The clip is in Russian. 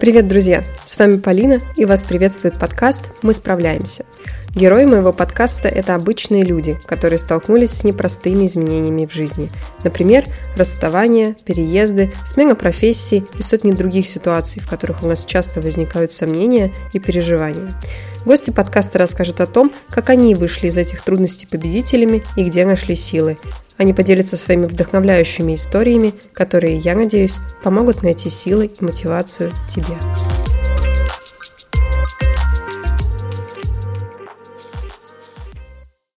Привет, друзья! С вами Полина, и вас приветствует подкаст «Мы справляемся». Герои моего подкаста – это обычные люди, которые столкнулись с непростыми изменениями в жизни. Например, расставания, переезды, смена профессии и сотни других ситуаций, в которых у нас часто возникают сомнения и переживания. Гости подкаста расскажут о том, как они вышли из этих трудностей победителями и где нашли силы. Они поделятся своими вдохновляющими историями, которые, я надеюсь, помогут найти силы и мотивацию тебе.